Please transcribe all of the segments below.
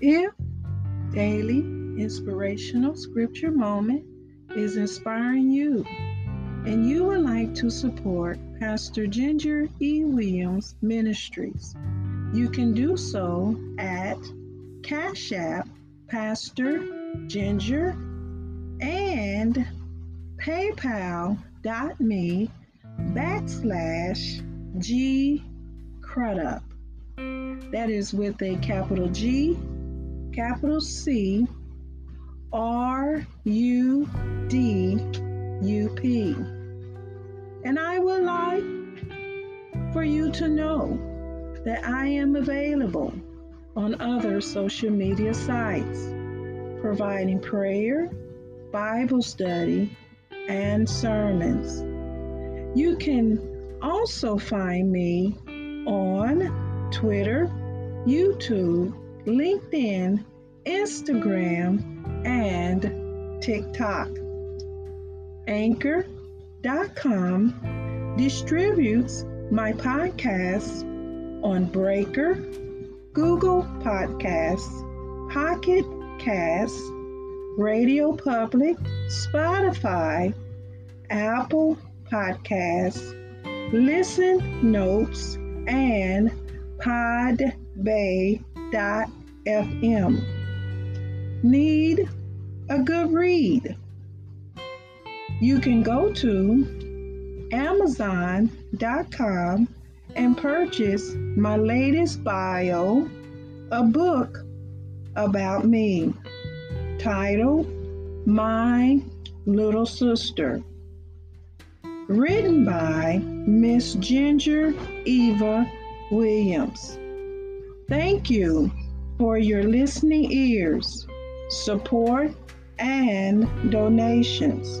If daily inspirational scripture moment is inspiring you and you would like to support Pastor Ginger E. Williams Ministries, you can do so at Cash App Pastor Ginger and paypal.me backslash G Crudup. That is with a capital G capital C R U D And I would like for you to know that I am available on other social media sites, providing prayer, Bible study, and sermons. You can also find me on Twitter, YouTube, LinkedIn, Instagram, and TikTok. Anchor.com distributes my podcasts on Breaker, Google Podcasts, Pocket Casts, Radio Public, Spotify, Apple Podcasts, Listen Notes, and Podbay FM. Need a good read? You can go to Amazon.com and purchase my latest bio, a book about me, titled My Little Sister, written by Miss Ginger Eva Williams. Thank you for your listening ears, support, and donations.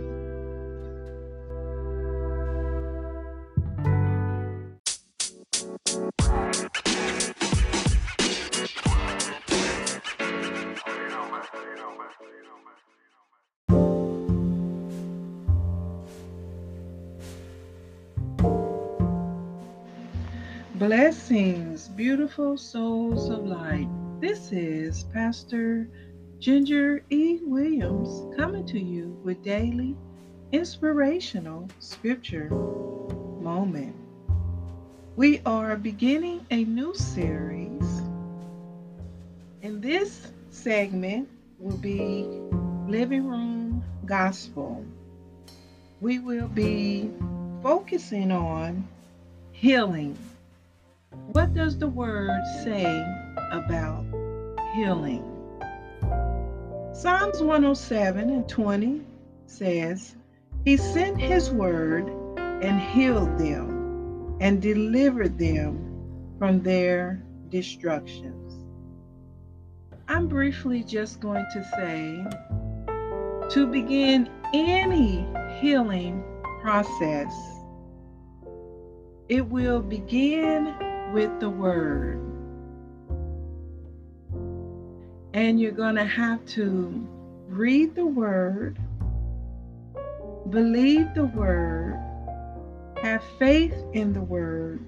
Blessings, beautiful souls of light. This is Pastor Ginger E. Williams coming to you with daily inspirational scripture moment. We are beginning a new series, and this segment will be Living Room Gospel. We will be focusing on healing what does the word say about healing? Psalms 107 and 20 says, He sent His word and healed them and delivered them from their destructions. I'm briefly just going to say to begin any healing process, it will begin with the word. And you're going to have to read the word, believe the word, have faith in the word,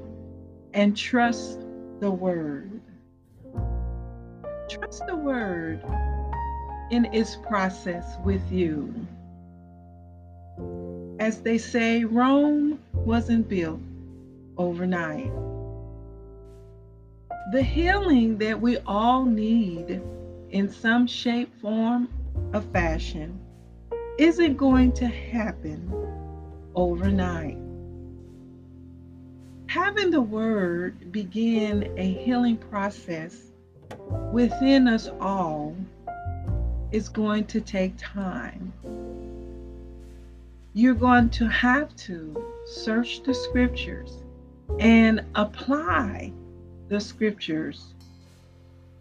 and trust the word. Trust the word in its process with you. As they say, Rome wasn't built overnight the healing that we all need in some shape, form, or fashion isn't going to happen overnight. Having the word begin a healing process within us all is going to take time. You're going to have to search the scriptures and apply the scriptures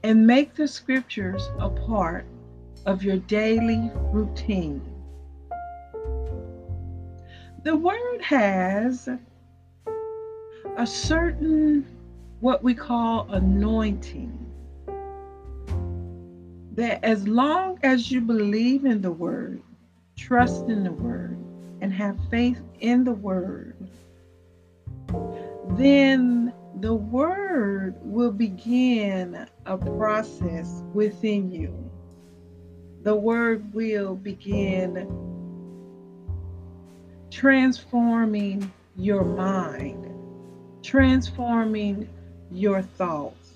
and make the scriptures a part of your daily routine. The word has a certain, what we call anointing, that as long as you believe in the word, trust in the word, and have faith in the word, then the word will begin a process within you. The word will begin transforming your mind, transforming your thoughts.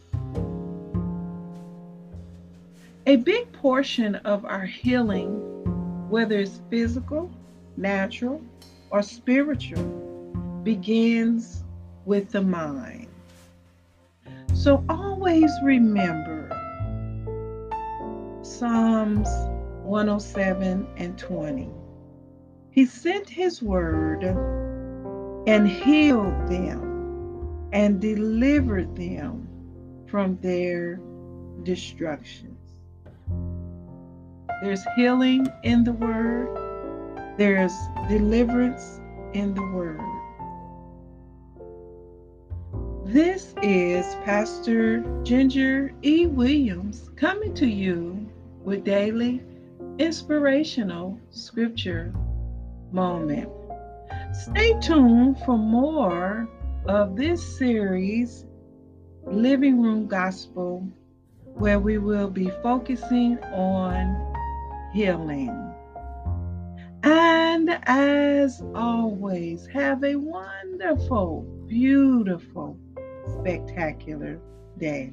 A big portion of our healing, whether it's physical, natural, or spiritual, begins with the mind. So always remember Psalms 107 and 20. He sent his word and healed them and delivered them from their destructions. There's healing in the word, there's deliverance in the word. This is Pastor Ginger E. Williams coming to you with daily inspirational scripture moment. Stay tuned for more of this series, Living Room Gospel, where we will be focusing on healing. And as always, have a wonderful, beautiful, spectacular day.